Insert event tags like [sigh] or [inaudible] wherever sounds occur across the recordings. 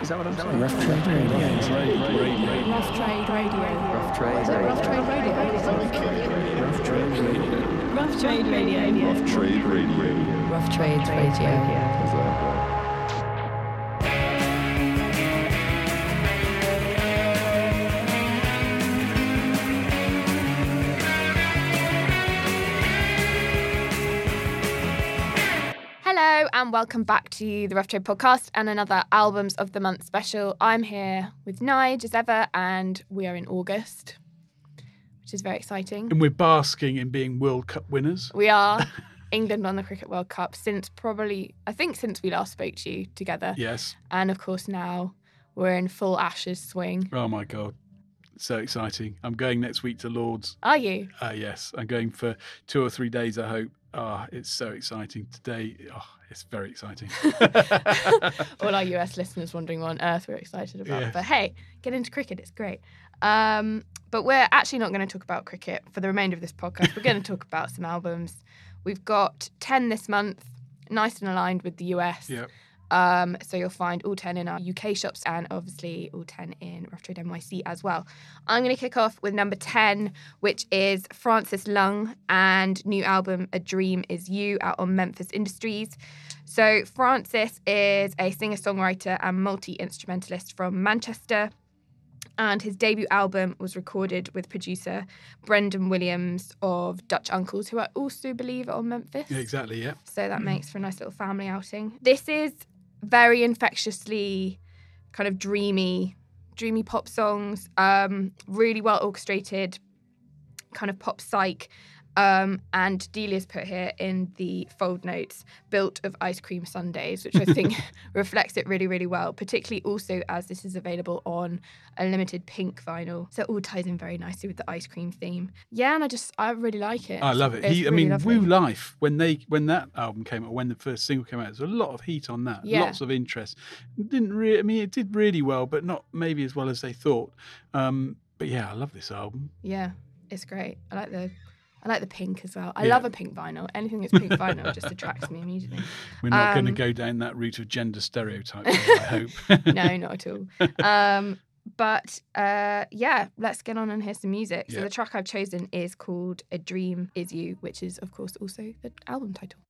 Is that what I'm saying? Rough Trade Radio. Rough Trade Radio. Rough Trade Radio. Rough Trade Is that Radio. Rough Trade Radio? Rough Trade Radio. Rough Trade Radio. Rough Trade Radio. Rough Trade Radio. Welcome back to the Rough Trade podcast and another Albums of the Month special. I'm here with Nige as ever, and we are in August, which is very exciting. And we're basking in being World Cup winners. We are [laughs] England on the Cricket World Cup since probably, I think, since we last spoke to you together. Yes. And of course, now we're in full Ashes swing. Oh my God. So exciting. I'm going next week to Lords. Are you? Uh, yes. I'm going for two or three days, I hope. Ah, it's so exciting. Today, oh, it's very exciting. [laughs] All our US listeners wondering what on earth we're excited about. But hey, get into cricket, it's great. Um, but we're actually not going to talk about cricket for the remainder of this podcast. We're going to talk about some albums. We've got 10 this month, nice and aligned with the US. Yep. Um, so you'll find all 10 in our UK shops and obviously all 10 in Rough Trade NYC as well. I'm going to kick off with number 10, which is Francis Lung and new album A Dream Is You out on Memphis Industries. So Francis is a singer-songwriter and multi-instrumentalist from Manchester. And his debut album was recorded with producer Brendan Williams of Dutch Uncles, who I also believe are on Memphis. Yeah, exactly. Yeah. So that makes for a nice little family outing. This is very infectiously kind of dreamy, dreamy pop songs, um, really well orchestrated, kind of pop psych. Um, and Delia's put here in the fold notes, built of ice cream sundaes, which I think [laughs] [laughs] reflects it really, really well, particularly also as this is available on a limited pink vinyl. So it all ties in very nicely with the ice cream theme. Yeah, and I just, I really like it. I love it. He, I mean, lovely. WU LYF, when they when that album came out, when the first single came out, there's a lot of heat on that. Yeah. Lots of interest. It didn't really, I mean, it did really well, but not maybe as well as they thought. Um, but yeah, I love this album. Yeah, it's great. I like the I like the pink as well. I Yeah. love a pink vinyl. Anything that's pink vinyl just attracts me immediately. [laughs] We're not going to Um, go down that route of gender stereotypes, [laughs] I hope. No, not at all. Um, but uh, yeah, let's get on and hear some music. So Yeah. the track I've chosen is called "A Dream Is You," which is of course also the album title.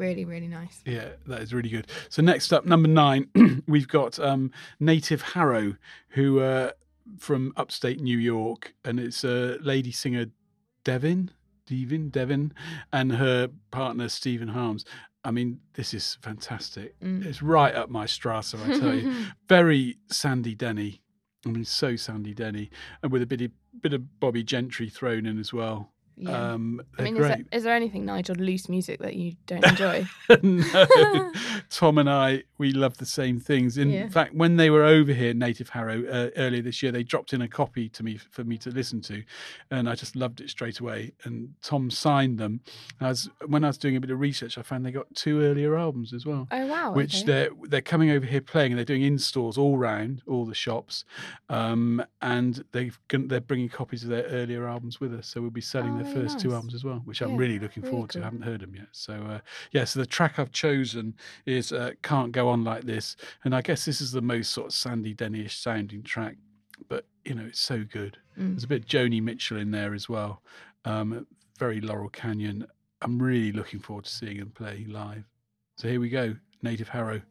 Really, really nice. Yeah, that is really good. So next up, number nine, [clears throat] we've got um, Native Harrow, who uh, from upstate New York, and it's a lady singer, Devin, Devin, Devin, and her partner Stephen Harms. I mean, this is fantastic. Mm. It's right up my strata, I tell you. [laughs] Very Sandy Denny. I mean, so Sandy Denny, and with a bit of bit of Bobbie Gentry thrown in as well. Yeah. Um, I mean, is there, is there anything, Nigel, loose music that you don't [laughs] enjoy? no, [laughs] Tom and I, we love the same things. In Yeah. fact, when they were over here, Native Harrow, uh, earlier this year, they dropped in a copy to me for me to listen to, and I just loved it straight away. And Tom signed them. As when I was doing a bit of research, I found they got two earlier albums as well. oh, wow. Which okay. they're they're coming over here playing, and they're doing in stores all round all the shops, um, and they've they're bringing copies of their earlier albums with us. So we'll be selling Oh, their very first two albums as well, which I'm really looking really forward to. I haven't heard them yet. So uh, yeah, so the track I've chosen is uh, "Can't Go On Like This," and I guess this is the most sort of Sandy Denny-ish sounding track, but you know it's so good. Mm. There's a bit of Joni Mitchell in there as well. Um, very Laurel Canyon. I'm really looking forward to seeing them play live. So here we go, Native Harrow.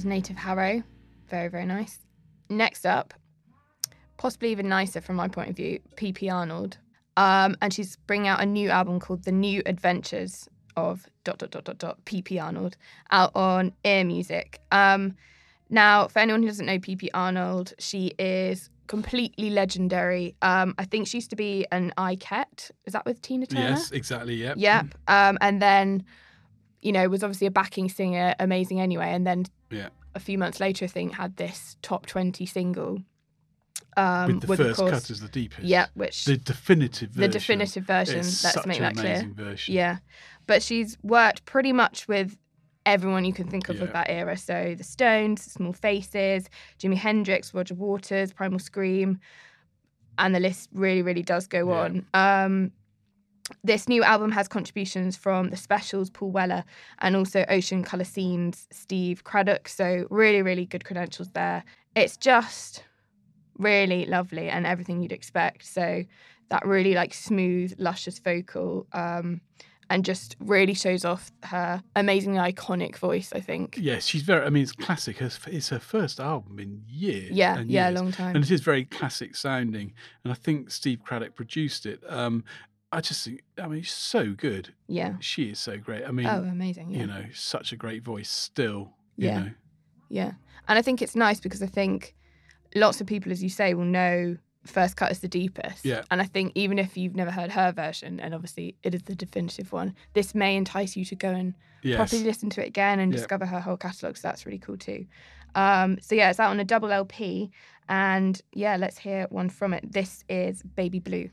Was Native Harrow. Very, very nice. Next up, possibly even nicer from my point of view, PP Arnold. Um, and she's bringing out a new album called The New Adventures of dot dot dot dot dot PP Arnold out on Ear Music. Um, now, for anyone who doesn't know PP Arnold, she is completely legendary. Um, I think she used to be an Ikette. Is that with Tina Turner? Yes, exactly. Yep. Yep. Um, and then, you know, was obviously a backing singer, amazing anyway. And then Yeah. a few months later, I think had this top twenty single. Um, With the of first course- cut as the deepest. Yeah, which The definitive the version. definitive version. It's Let's such make an that clear. version. Yeah, but she's worked pretty much with everyone you can think of of that era. So the Stones, Small Faces, Jimi Hendrix, Roger Waters, Primal Scream, and the list really, really does go Yeah. on. Um, this new album has contributions from the Specials, Paul Weller, and also Ocean Colour Scene's, Steve Cradock. So really, really good credentials there. It's just really lovely and everything you'd expect. So that really like smooth, luscious vocal, um, and just really shows off her amazingly iconic voice. I think. Yes, she's very. I mean, it's classic. It's her first album in years. Yeah, and yeah, a years. long time. and it is very classic sounding. And I think Steve Cradock produced it. Um, I just think, I mean, she's so good. yeah. She is so great. I mean, Oh, amazing. Yeah. you know, such a great voice still. You Yeah. know, Yeah. And I think it's nice because I think lots of people, as you say, will know First Cut is the deepest. Yeah. And I think even if you've never heard her version, and obviously it is the definitive one, this may entice you to go and yes. properly listen to it again and Yeah. discover her whole catalogue. So that's really cool too. Um, so yeah, it's out on a double LP. And yeah, let's hear one from it. This is Baby Blue.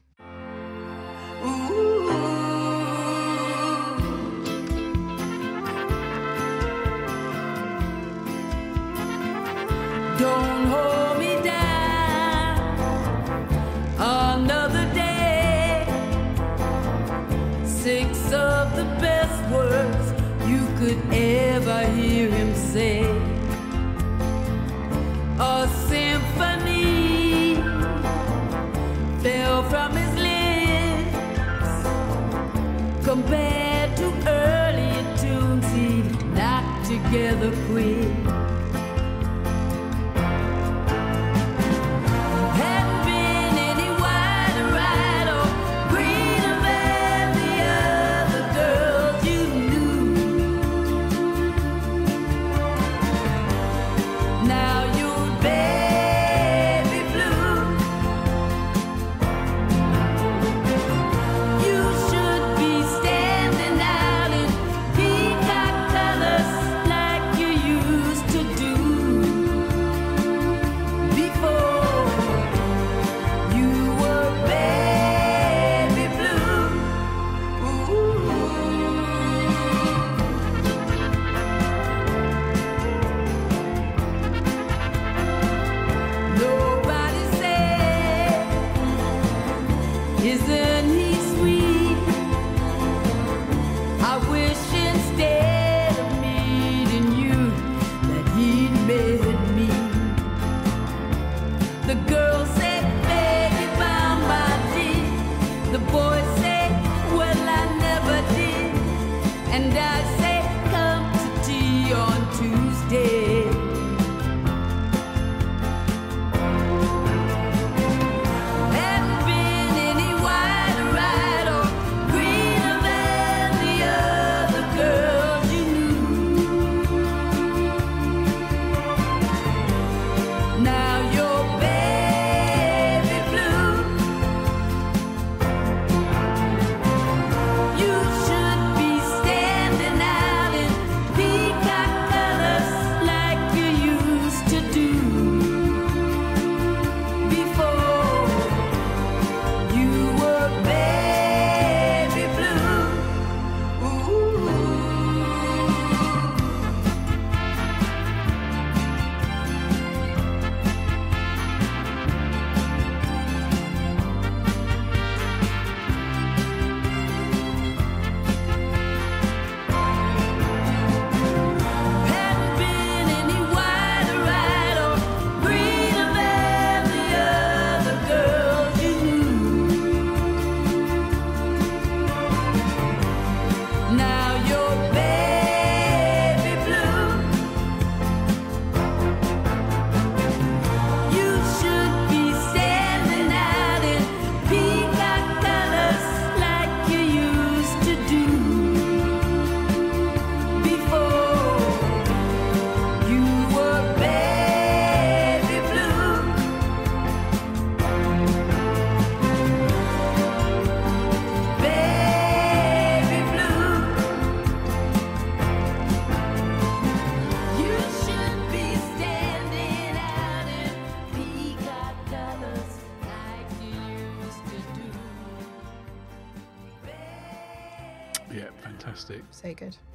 Could ever hear him say. A symphony fell from his lips compared to earlier tunes he knocked together quick.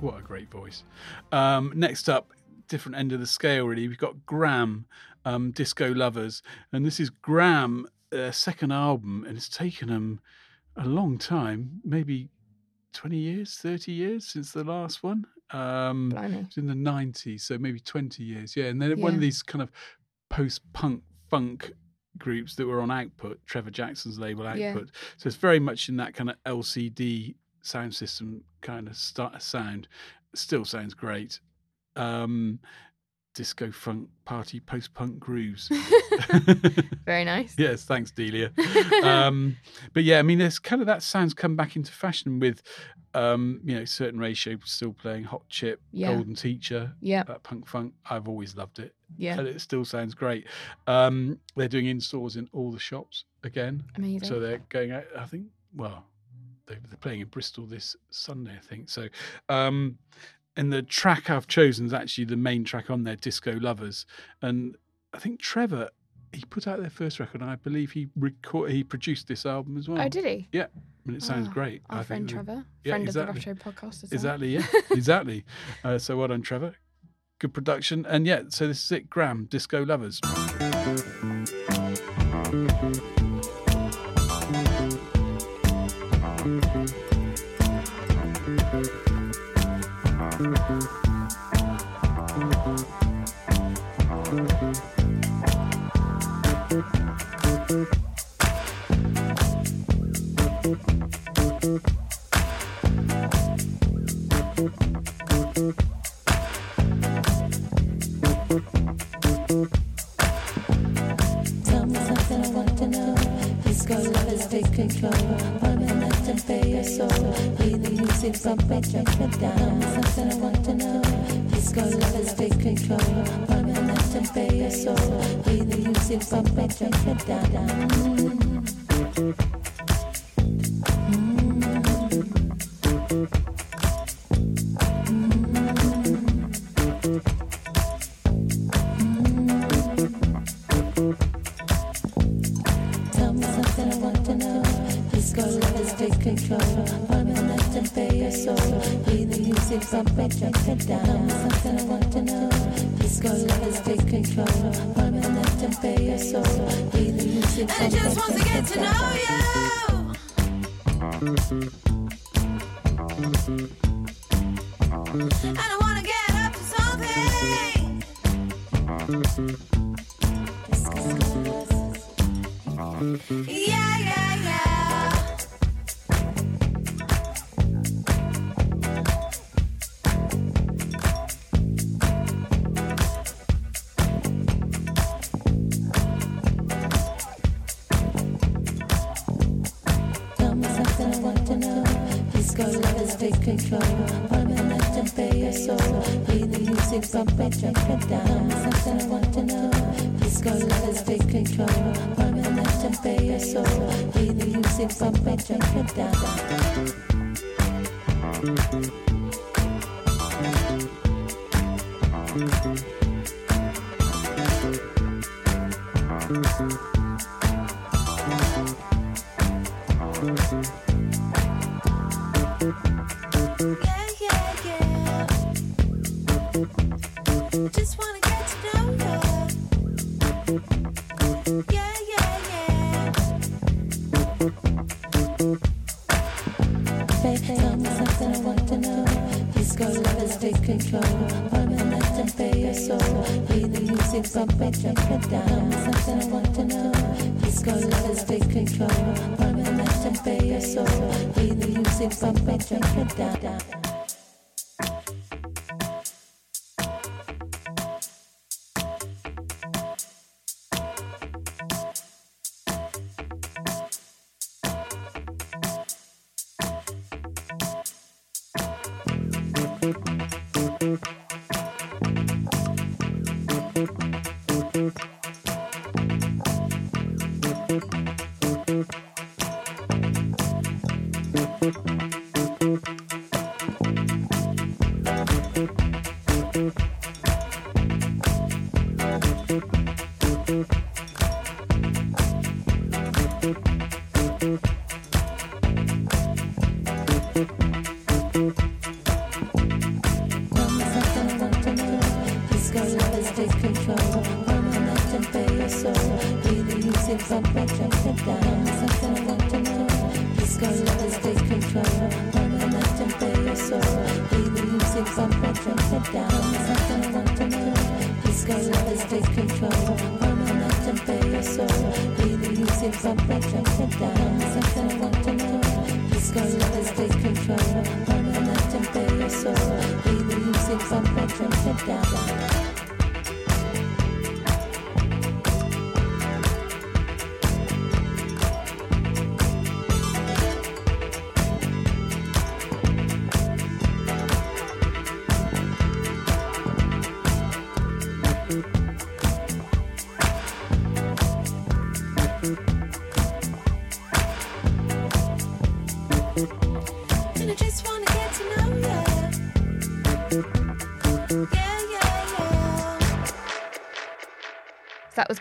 What a great voice. Um, next up, different end of the scale, really. We've got Gramme, um, Disco Lovers. And this is Gramme, uh, second album, and it's taken them a long time, maybe 20 years, 30 years since the last one. Um, it's in the 90s, so maybe 20 years. Yeah. And then one of these kind of post punk funk groups that were on Output, Trevor Jackson's label Output. Yeah. So it's very much in that kind of LCD Soundsystem kind of st- sound. Still sounds great. Um, disco funk party post punk grooves. [laughs] Very nice. yes, thanks, Delia. um, but yeah, I mean, there's kind of that sounds come back into fashion with, um, you know, certain ratio still playing Hot Chip, Yeah. Golden Teacher, Yeah. that punk funk. I've always loved it, Yeah. and it still sounds great. Um, they're doing in stores in all the shops again, Amazing. so they're going out. I think, well, they- they're playing in Bristol this Sunday, I think. So, um, and the track I've chosen is actually the main track on their Disco Lovers, and I think Trevor. He put out their first record, and I believe he record he produced this album as well. oh, did he? Yeah, and it sounds Oh, great. Our I friend think Trevor, yeah, friend exactly. of the Trade podcast as well. Exactly, yeah, [laughs] exactly. Uh, so well done, Trevor. Good production, and yeah. So this is it, Gramme, Disco Lovers. Disco lovers take control. Permanent and pay your soul. Play the music, bump it, drop it down. Something I want to know. Disco lovers take control. Permanent and pay your soul. Play music, bump it, drop it down. To know you. Something I want to know. Disco lovers take control. Permanent and pay your soul. Play the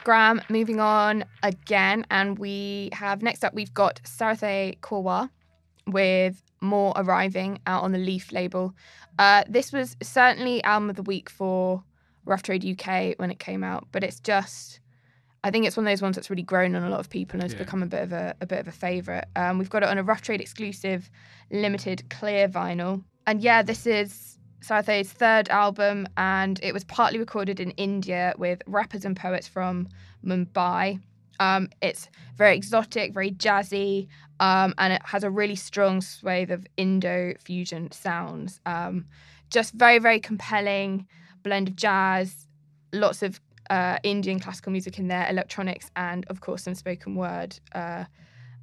Gramme. Moving on again, and we have next up we've got Sarathy Korwar with more arriving out on the Leaf label. Uh, this was certainly album of the week for Rough Trade UK when it came out, but it's just I think it's one of those ones that's really grown on a lot of people and has Yeah. become a bit of a, a bit of a favorite. Um, we've got it on a Rough Trade exclusive, limited clear vinyl, and yeah, this is Sarathy's third album, and it was partly recorded in India with rappers and poets from Mumbai. Um, it's very exotic, very jazzy, um, and it has a really strong swathe of Indo fusion sounds. Um, just very, very compelling blend of jazz, lots of uh, Indian classical music in there, electronics, and of course some spoken word. Uh,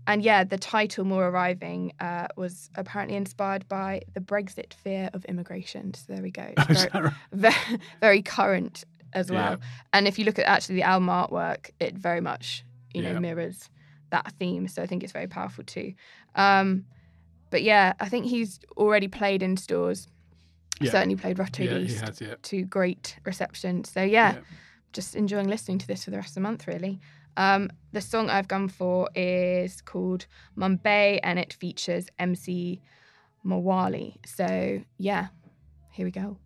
and yeah, the title "More Arriving" uh, was apparently inspired by the Brexit fear of immigration. So there we go. It's [laughs] Is very, right? very, current as well. Yeah. And if you look at actually the album artwork, it very much you know Yeah. mirrors that theme. So I think it's very powerful too. Um, but yeah, I think he's already played in stores. Yeah. Certainly played Rough Trade East has, to great reception. So Yeah. just enjoying listening to this for the rest of the month, really. Um, the song I've gone for is called Mumbai and it features MC Mawali. So yeah, here we go.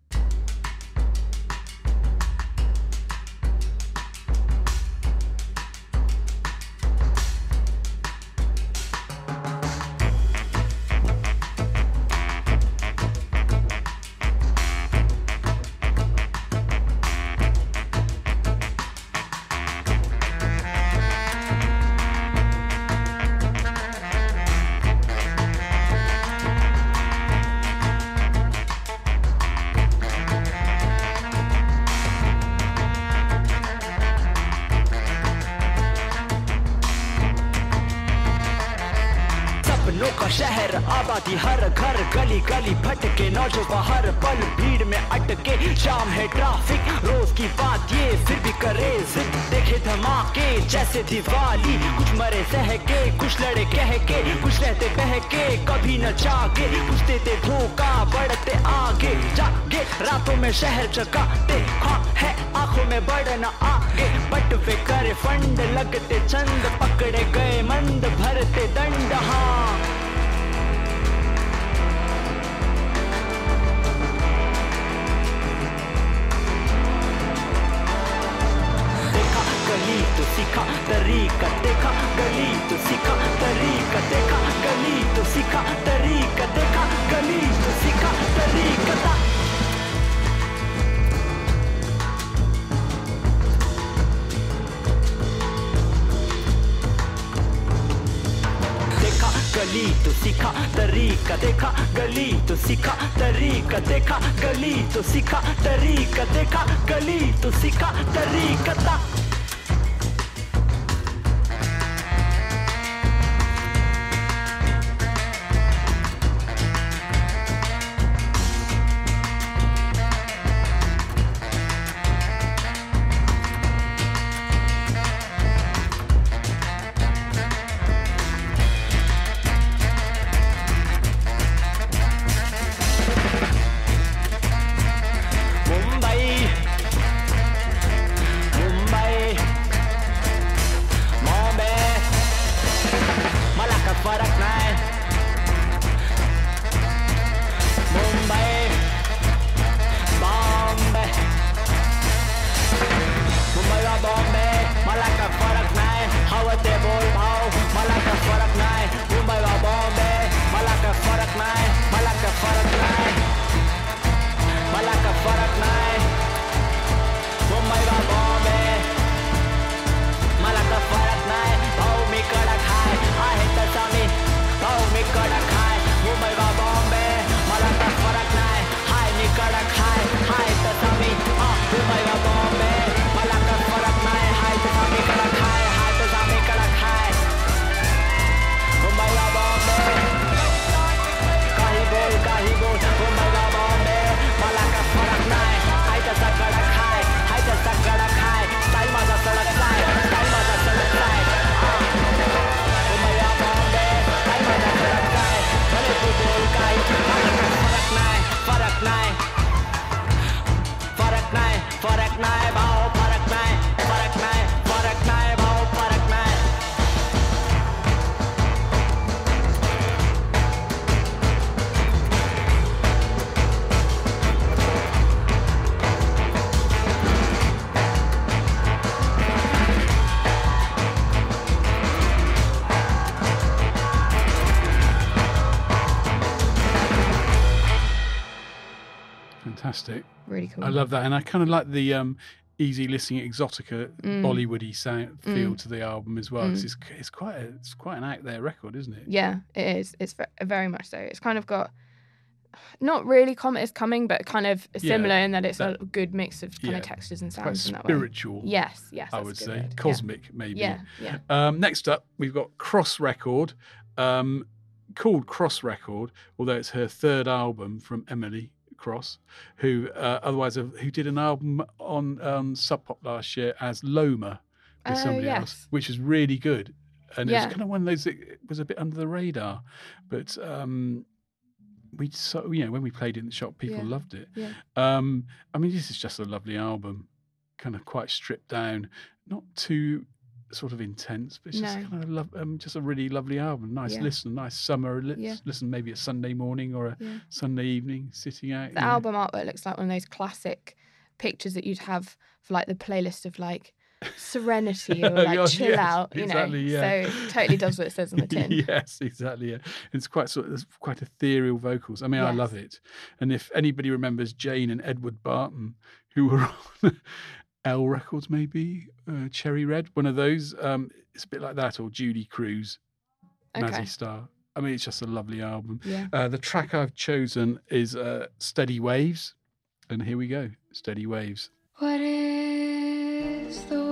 देखा, गली तो सीखा, तरीका देखा, गली तो सीखा, तरीका देखा, गली तो सीखा, तरीका Really cool. I love that, and I kind of like the um, easy listening exotica Mm. Bollywoody sound feel Mm. to the album as well. Mm. It's, it's quite a, it's quite an out there record, isn't it? Yeah, it is. It's very much so. It's kind of got not really Comet is coming, but kind of similar in that it's that- a good mix of kind yeah, of textures and Quite sounds in that way. spiritual. Yes, yes. I would say word. Yeah. cosmic, maybe. Yeah, yeah. Um, next up, we've got Cross Record, um, called Cross Record, although it's her third album from Emily Cross, who uh, otherwise have, who did an album on um, Sub Pop last year as Loma with Oh, somebody else, which is really good. And Yeah. it's kind of one of those that was a bit under the radar, but um, we so you know when we played it in the shop, people Yeah. loved it. Yeah. Um, I mean, this is just a lovely album, kind of quite stripped down, not too sort of intense, but it's just kind of love, um, just a really lovely album. Nice Yeah. listen, nice summer li- Yeah. listen, maybe a Sunday morning or a Yeah. Sunday evening sitting out. The know. album artwork looks like one of those classic pictures that you'd have for like the playlist of like serenity [laughs] or like Oh, chill yes, out, you exactly, know. yeah. So it totally does what it says on the [laughs] tin. yes, exactly. Yeah. It's quite sort of quite ethereal vocals. I mean, I love it. And if anybody remembers Jane and Edward Barton, who were [laughs] on L Records, maybe uh, Cherry Red, one of those. Um, it's a bit like that, or Julee Cruise, Mazzy Okay. Star. I mean, it's just a lovely album. Yeah. Uh, the track I've chosen is uh, Steady Waves, and here we go, Steady Waves. What is the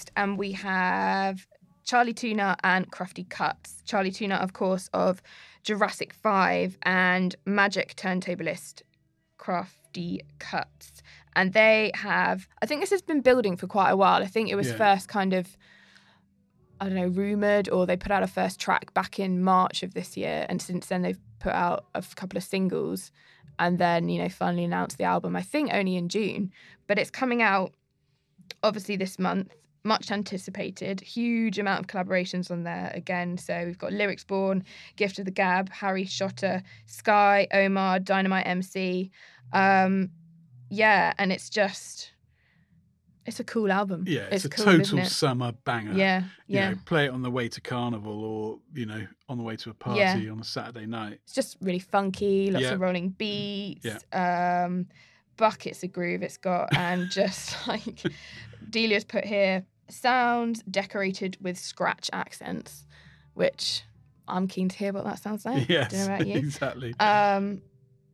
next, and we have Chali 2na and Krafty Kuts. Chali 2na, of course, of Jurassic 5 and Magic Turntablist Krafty Kuts. And they have, I think this has been building for quite a while. I think it was Yeah. first kind of, I don't know, rumored, or they put out a first track back in March of this year. And since then, they've put out a couple of singles and then, you know, finally announced the album, I think only in June. But it's coming out obviously this month much anticipated huge amount of collaborations on there again so we've got lyrics born gift of the gab harry shotta sky omar dynamite mc um yeah and it's just it's a cool album Yeah, it's, a cool, total it? summer banger. yeah You yeah know, play it on the way to carnival or, you know, on the way to a party Yeah. on a Saturday night. it's just really funky lots Yeah. of rolling beats um buckets of groove it's got and [laughs] just like delia's put here sounds decorated with scratch accents which i'm keen to hear what that sounds like yes, Don't know about you [laughs] exactly. um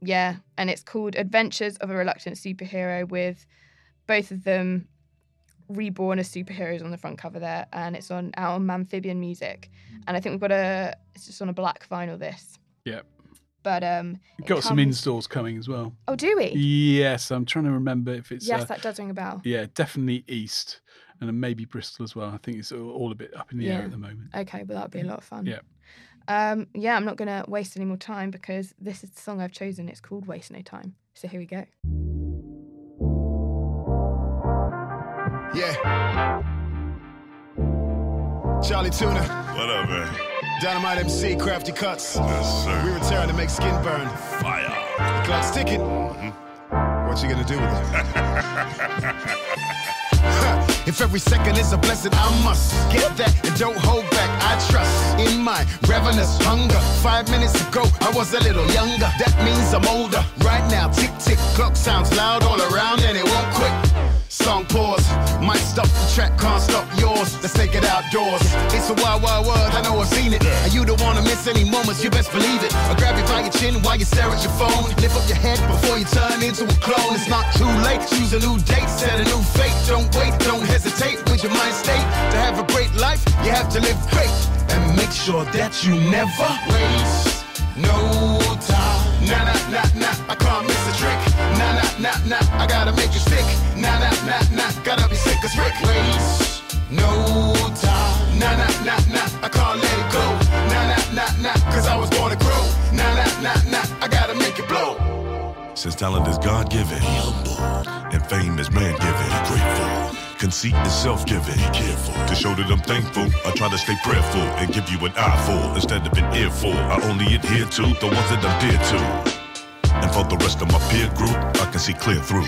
yeah and it's called adventures of a reluctant superhero with both of them reborn as superheroes on the front cover there and it's on out on amphibian music and i think we've got a it's just on a black vinyl this yeah. But um We've it got some installs coming as well. oh do we Yes, I'm trying to remember if it's. yes uh, that does ring a bell yeah, definitely East and maybe Bristol as well. I think it's all all a bit up in the air at the moment. okay but that'd be a lot of fun Yeah. um yeah i'm not gonna waste any more time because this is the song i've chosen it's called waste no time so here we go Yeah. Chali 2na, What up, man? Dynamite MC, Krafty Kuts. Yes, sir. We return to make skin burn. Fire. The clock's ticking. Mm-hmm. What you gonna do with it? [laughs] If every second is a blessing, I must get that and don't hold back. I trust in my ravenous hunger. Five minutes ago, I was a little younger. That means I'm older. Right now, tick tick, clock sounds loud all around and it won't quit. Song pause, might stop the track, can't stop outdoors. It's a wild, wild world, I know I've seen it. And you don't wanna miss any moments, you best believe it. I grab you by your chin while you stare at your phone. Lift up your head before you turn into a clone. It's not too late, choose a new date, set a new fate. Don't wait, don't hesitate with your mind state. To have a great life, you have to live great. And make sure that you never waste no time. Nah, nah, nah, nah, I can't miss a trick. Nah, nah, nah, nah, I gotta make it stick. Nah, nah, nah, nah, gotta be sick as Rick. Waste no time. Nah, nah, nah, nah, I can't let it go. Nah, nah, nah, nah, cause I was born to grow. Nah, nah, nah, nah, I gotta make it blow. Since talent is God given, and fame is man given, grateful. Conceit is self given, careful. To show that I'm thankful, I try to stay prayerful and give you an eye for instead of an earful. I only adhere to the ones that I'm dear to. And for the rest of my peer group, I can see clear through.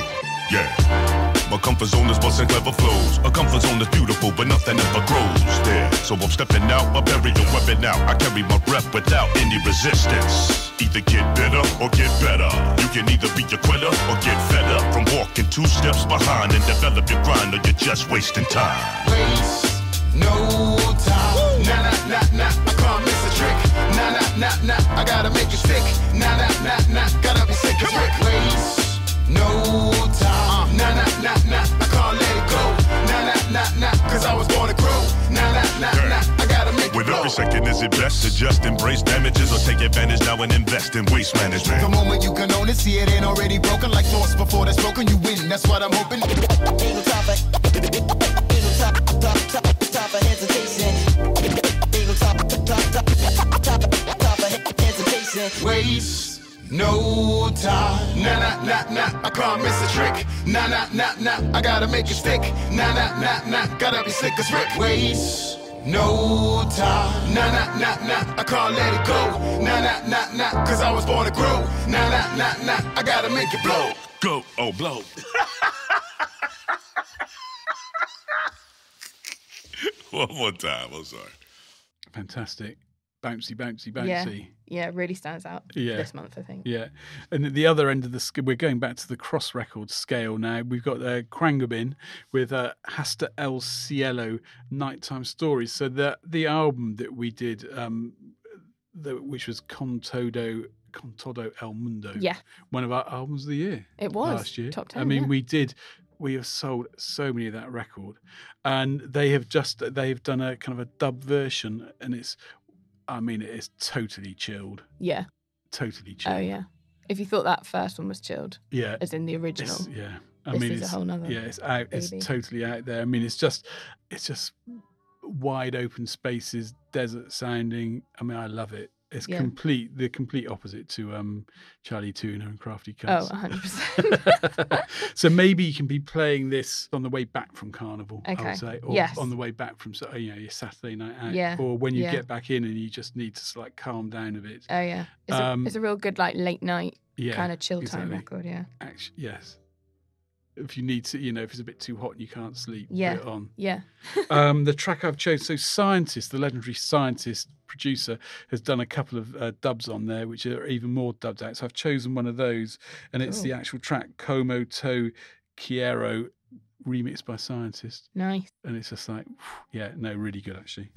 Yeah. My comfort zone is busting clever flows. A comfort zone is beautiful, but nothing ever grows there. So I'm stepping out, my bury your weapon out. I carry my breath without any resistance. Either get better or get better. You can either be a quitter or get fed up from walking two steps behind and develop your grind, or you're just wasting time. Waste no time. Nah, nah, nah, nah, I can't miss a trick. Nah, nah, nah, nah, I gotta make it stick. Nah, nah, nah, nah, gotta be sick as Rick. Waste no second is it best to just embrace damages or take advantage now and invest in waste management. The moment you can own it, see it ain't already broken. Like thoughts before they're you win. That's what I'm hoping. Ain't no time for, ain't no time, time, time, time for hesitation. Ain't no time, time, time, time, time for hesitation. Waste no time. Nah, nah, nah, nah. I can't miss a trick. Nah, nah, nah, nah. I gotta make it stick. Nah, nah, nah, nah. Gotta be slick as Rick. Waste no time. Nah, nah, nah, nah. I can't let it go. Nah, nah, nah, nah. Cause I was born to grow. Nah, nah, nah, nah. I gotta make it blow. Go, oh, blow. [laughs] One more time. I'm sorry. Fantastic. Bouncy, bouncy, bouncy. Yeah, it really stands out Yeah. this month, I think. Yeah. And at the other end of the sc- we're going back to the cross record scale now. We've got uh, Khruangbin with uh, Hasta El Cielo Nighttime Stories. So the the album that we did, um, the, which was Con Todo, Con Todo El Mundo, Yeah. one of our albums of the year. It was last year. top ten. I mean, yeah. we did. We have sold so many of that record, and they have just they have done a kind of a dub version, and it's. I mean, it is totally chilled. Yeah. Totally oh, chilled. Oh, yeah. If you thought that first one was chilled, Yeah. as in the original, It's- yeah. I this mean, is a whole nother yeah, it's out. baby. It's totally out there. I mean, it's just, it's just wide open spaces, desert sounding. I mean, I love it. It's Yeah. complete, the complete opposite to um, Chali 2na and Krafty Oh, Kuts. 100%. [laughs] so maybe you can be playing this on the way back from Carnival, I Okay. would say, or Yes. on the way back from, you know, your Saturday night out, Yeah. or when you Yeah. get back in and you just need to like calm down a bit. oh, yeah. It's, Um, a, it's a real good, like, late night Yeah, kind of chill time record, yeah. Actually, yes. If you need to, you know, if it's a bit too hot and you can't sleep, Yeah. put it on. Yeah. [laughs] um, the track I've chosen, so Scientist, the legendary scientist producer, has done a couple of uh, dubs on there, which are even more dubbed out. So I've chosen one of those, and it's the actual track Como Te Quiero, remixed by Scientist. Nice. And it's just like, yeah, no, really good actually.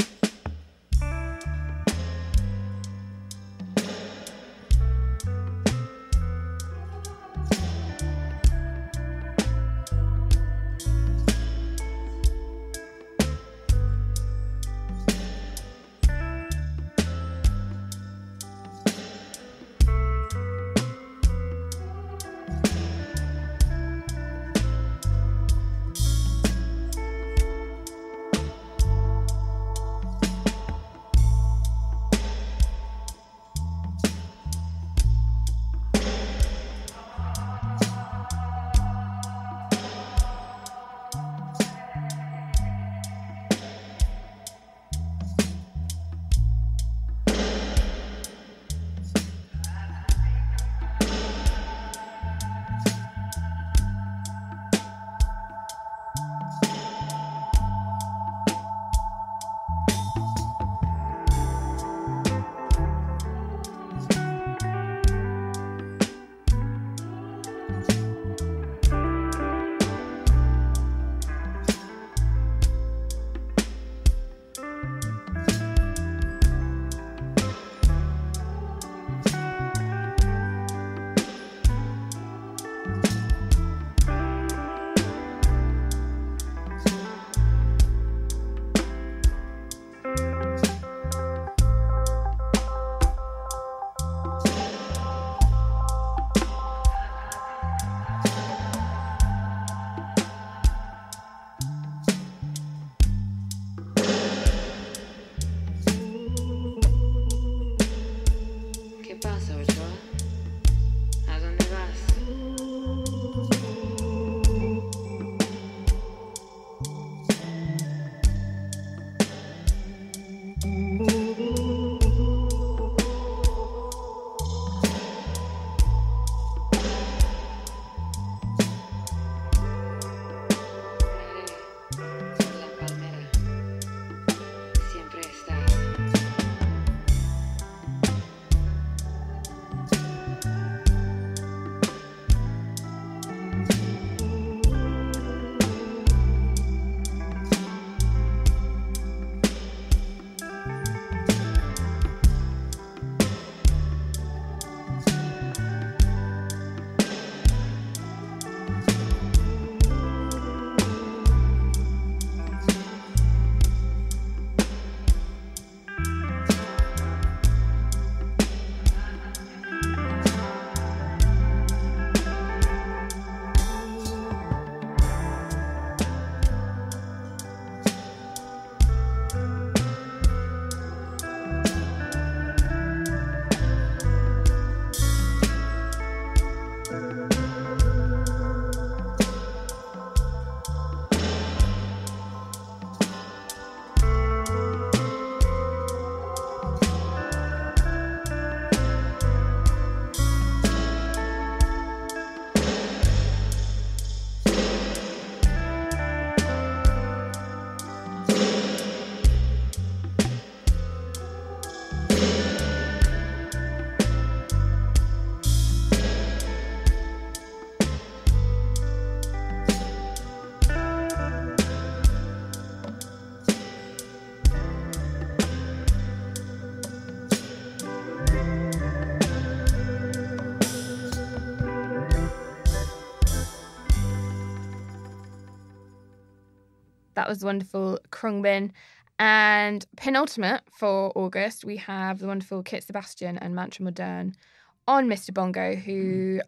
Was wonderful Khruangbin. And penultimate for August, we have the wonderful Kit Sebastian and Mantra Moderne on Mr. Bongo, who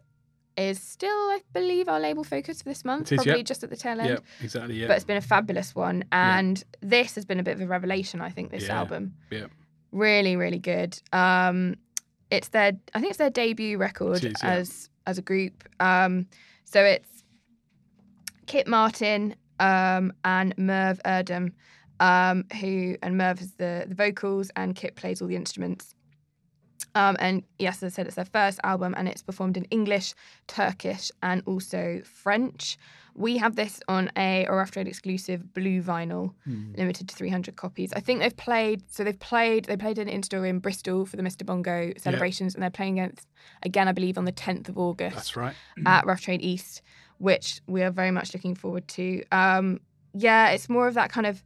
is still, I believe, our label focus for this month, is, probably yeah. just at the tail end. Yeah, exactly. Yeah. But it's been a fabulous one. And this has been a bit of a revelation, I think, this Yeah. album. yeah. Really, really good. Um, it's their, I think it's their debut record is, as as a group. Um, so it's Kit Martin um, and Merv Erdem, um, who and Merv has the the vocals and Kit plays all the instruments. Um, and yes, as I said, it's their first album and it's performed in English, Turkish, and also French. We have this on a or after an exclusive blue vinyl, limited to 300 copies. I think they've played, so they've played, they played an in-store in Bristol for the Mr. Bongo celebrations, and they're playing against, again, I believe, on the 10th of August That's right. at Rough Trade East, which we are very much looking forward to. Um, yeah, it's more of that kind of,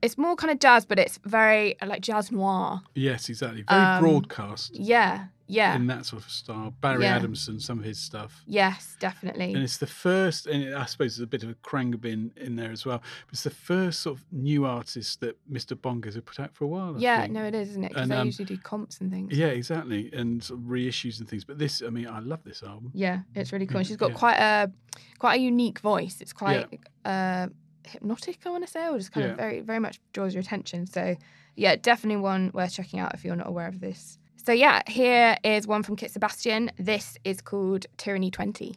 it's more kind of jazz, but it's very like jazz noir. Yes, exactly. Very Um, broadcast Yeah, yeah, in that sort of style. Barry Yeah. Adamson, some of his stuff. yes, definitely. And it's the first, and I suppose there's a bit of a Khruangbin in there as well. But it's the first sort of new artist that Mr. Bongos have put out for a while. I yeah, think. no, it is, isn't it? Because they um, usually do comps and things. Yeah, exactly, and sort of reissues and things. But this, I mean, I love this album. Yeah, it's really cool. And she's got Yeah. quite a quite a unique voice. It's quite uh, hypnotic, I want to say, or just kind Yeah. of very very much draws your attention. So yeah, definitely one worth checking out if you're not aware of this. So, yeah, here is one from Kit Sebastian. This is called Tyranny 20.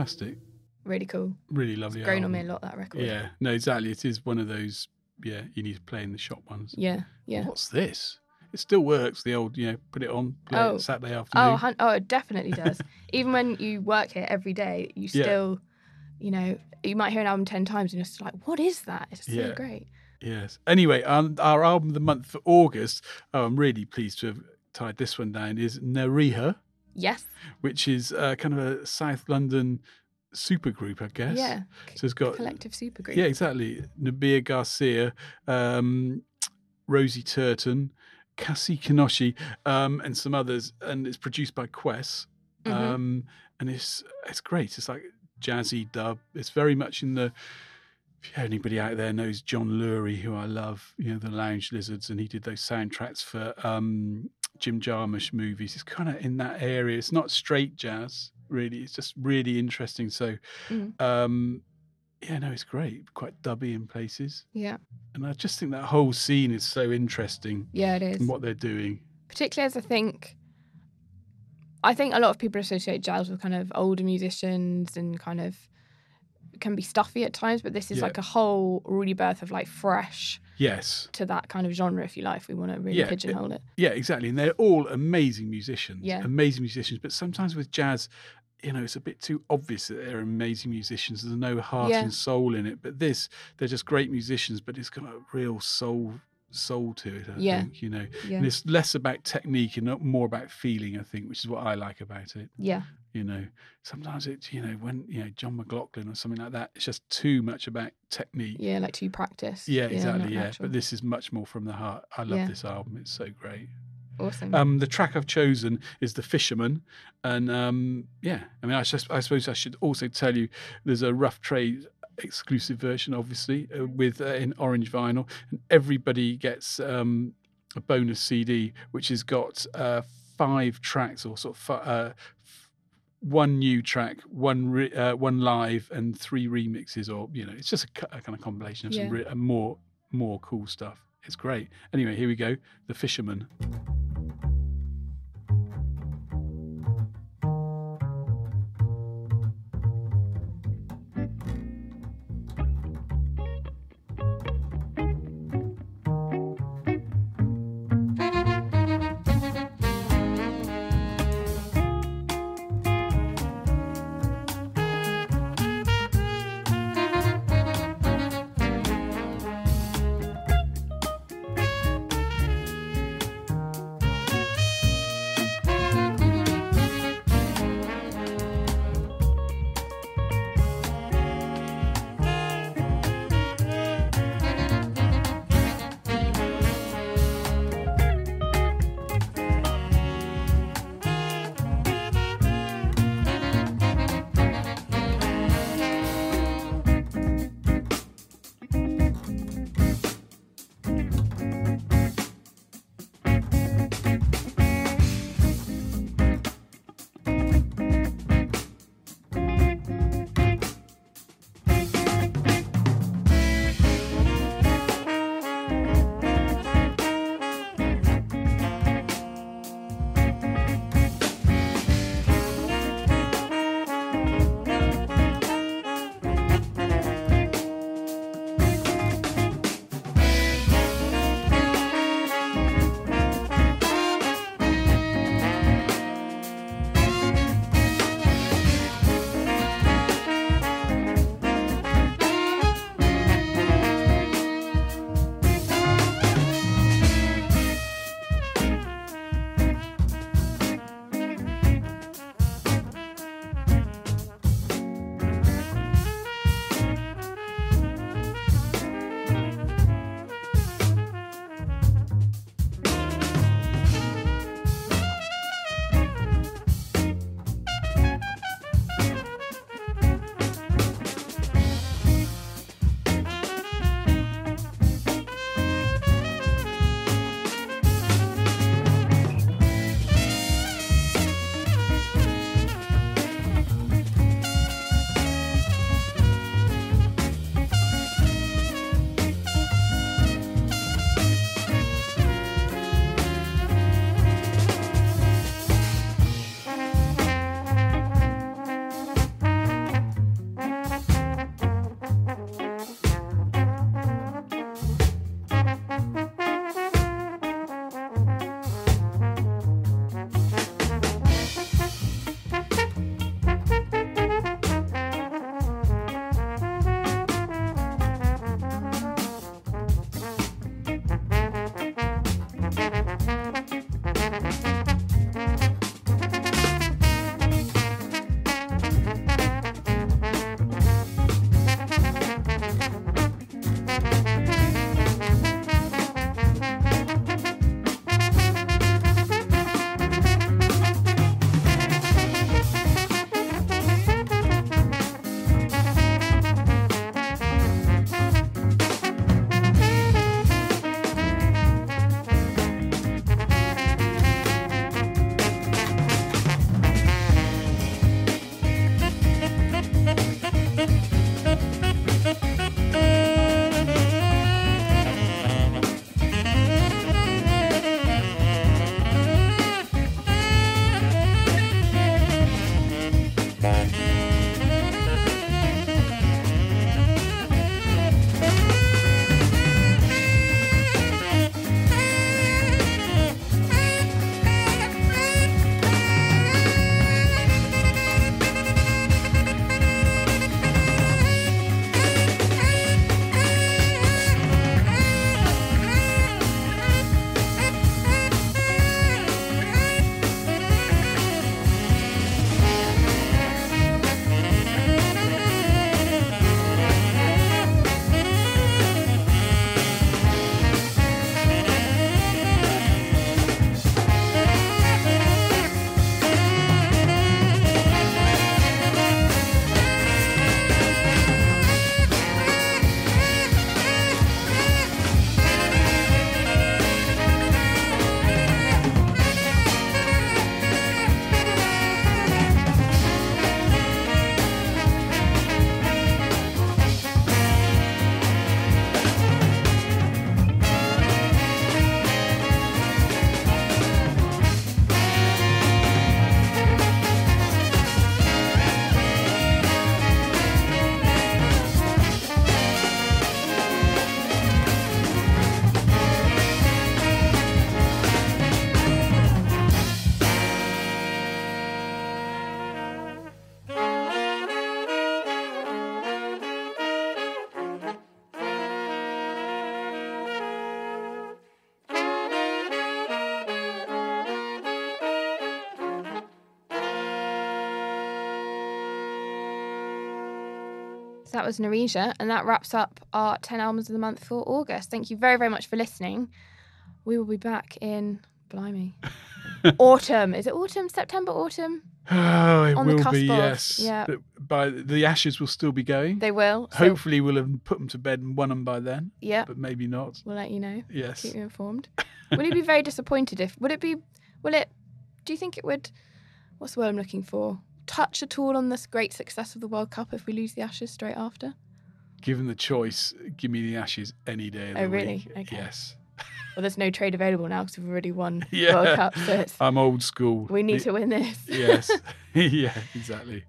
Fantastic. Really cool. Really lovely. It's grown on me a lot that record. Yeah, no, exactly. It is one of those. Yeah, you need to play in the shop ones. Yeah. Yeah. What's this? It still works. The old, you know, put it on, play Oh. it Saturday afternoon. Oh, oh, it definitely does. [laughs] Even when you work here every day, you Yeah. still, you know, you might hear an album 10 times and you're just like, what is that? It's so Yeah. great. Yes. Anyway, um, our album of the month for August. Oh, I'm really pleased to have tied this one down. Is Nérija, Yes. which is uh, kind of a South London supergroup, I guess. Yeah. So it's got Collective supergroup. Yeah, exactly. Nubya Garcia, um, Rosie Turton, Cassie Kinoshi, um, and some others, and it's produced by Quest. Mhm. Um, and it's it's great. It's like jazzy dub. It's very much in the. If anybody out there knows John Lurie, who I love, you know the Lounge Lizards, and he did those soundtracks for um, Jim Jarmusch movies. It's kind of in that area. It's not straight jazz, really. It's just really interesting. So, Mhm. um, yeah, no, it's great. Quite dubby in places. Yeah. And I just think that whole scene is so interesting. Yeah, it is. And what they're doing. particularly as I think, I think a lot of people associate jazz with kind of older musicians and kind of can be stuffy at times, but this is Yeah. like a whole rebirth of like fresh Yes. to that kind of genre, if you like, if we want to really Yeah, pigeonhole it. Yeah, exactly. And they're all amazing musicians. Yeah. Amazing musicians. But sometimes with jazz, you know, it's a bit too obvious that they're amazing musicians. There's no heart Yeah. and soul in it. But this, they're just great musicians, but it's got a real soul soul to it, I Yeah. think, you know. Yeah. And it's less about technique and more about feeling, I think, which is what I like about it. Yeah. You know, sometimes it's, you know, when, you know, John McLaughlin or something like that, it's just too much about technique. Yeah, like too practice. Yeah, exactly. Yeah, natural. but this is much more from the heart. I love Yeah. this album. It's so great. Awesome. Um, the track I've chosen is "The Fisherman," and um, yeah, I mean, I, just, I suppose I should also tell you there's a rough trade exclusive version, obviously, uh, with uh, in orange vinyl, and everybody gets um, a bonus CD which has got uh, five tracks or sort of uh, f- one new track, one re- uh, one live, and three remixes, or you know, it's just a, cu- a kind of compilation of Yeah. some re- uh, more more cool stuff. It's great. Anyway, here we go. The Fisherman. Was Nérija, and that wraps up our 10 albums of the month for August. Thank you very, very much for listening. We will be back in, blimey, [laughs] autumn. Is it autumn? September, autumn? [sighs] Oh, it On will be, yes. yeah. But by the ashes will still be going. They will. So Hopefully, we'll have put them to bed and won them by then. Yeah. But maybe not. we'll let you know. Yes. Keep you informed. [laughs] Will you be very disappointed if, would it be, will it, do you think it would, what's the word I'm looking for? Touch at all on this great success of the World Cup if we lose the ashes straight after? Given the choice, give me the ashes any day of oh, the Oh, really? week. Okay. Yes. Well, there's no trade available now because we've already won the [laughs] Yeah. World Cup. So it's, I'm old school. we need Y- to win this. [laughs] Yes. [laughs] yeah, exactly.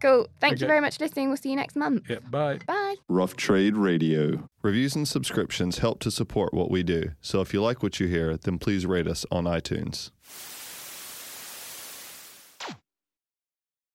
Cool. Thank you very much for listening. We'll see you next month. Yeah, bye. Bye. Rough Trade Radio. Reviews and subscriptions help to support what we do. So if you like what you hear, then please rate us on iTunes.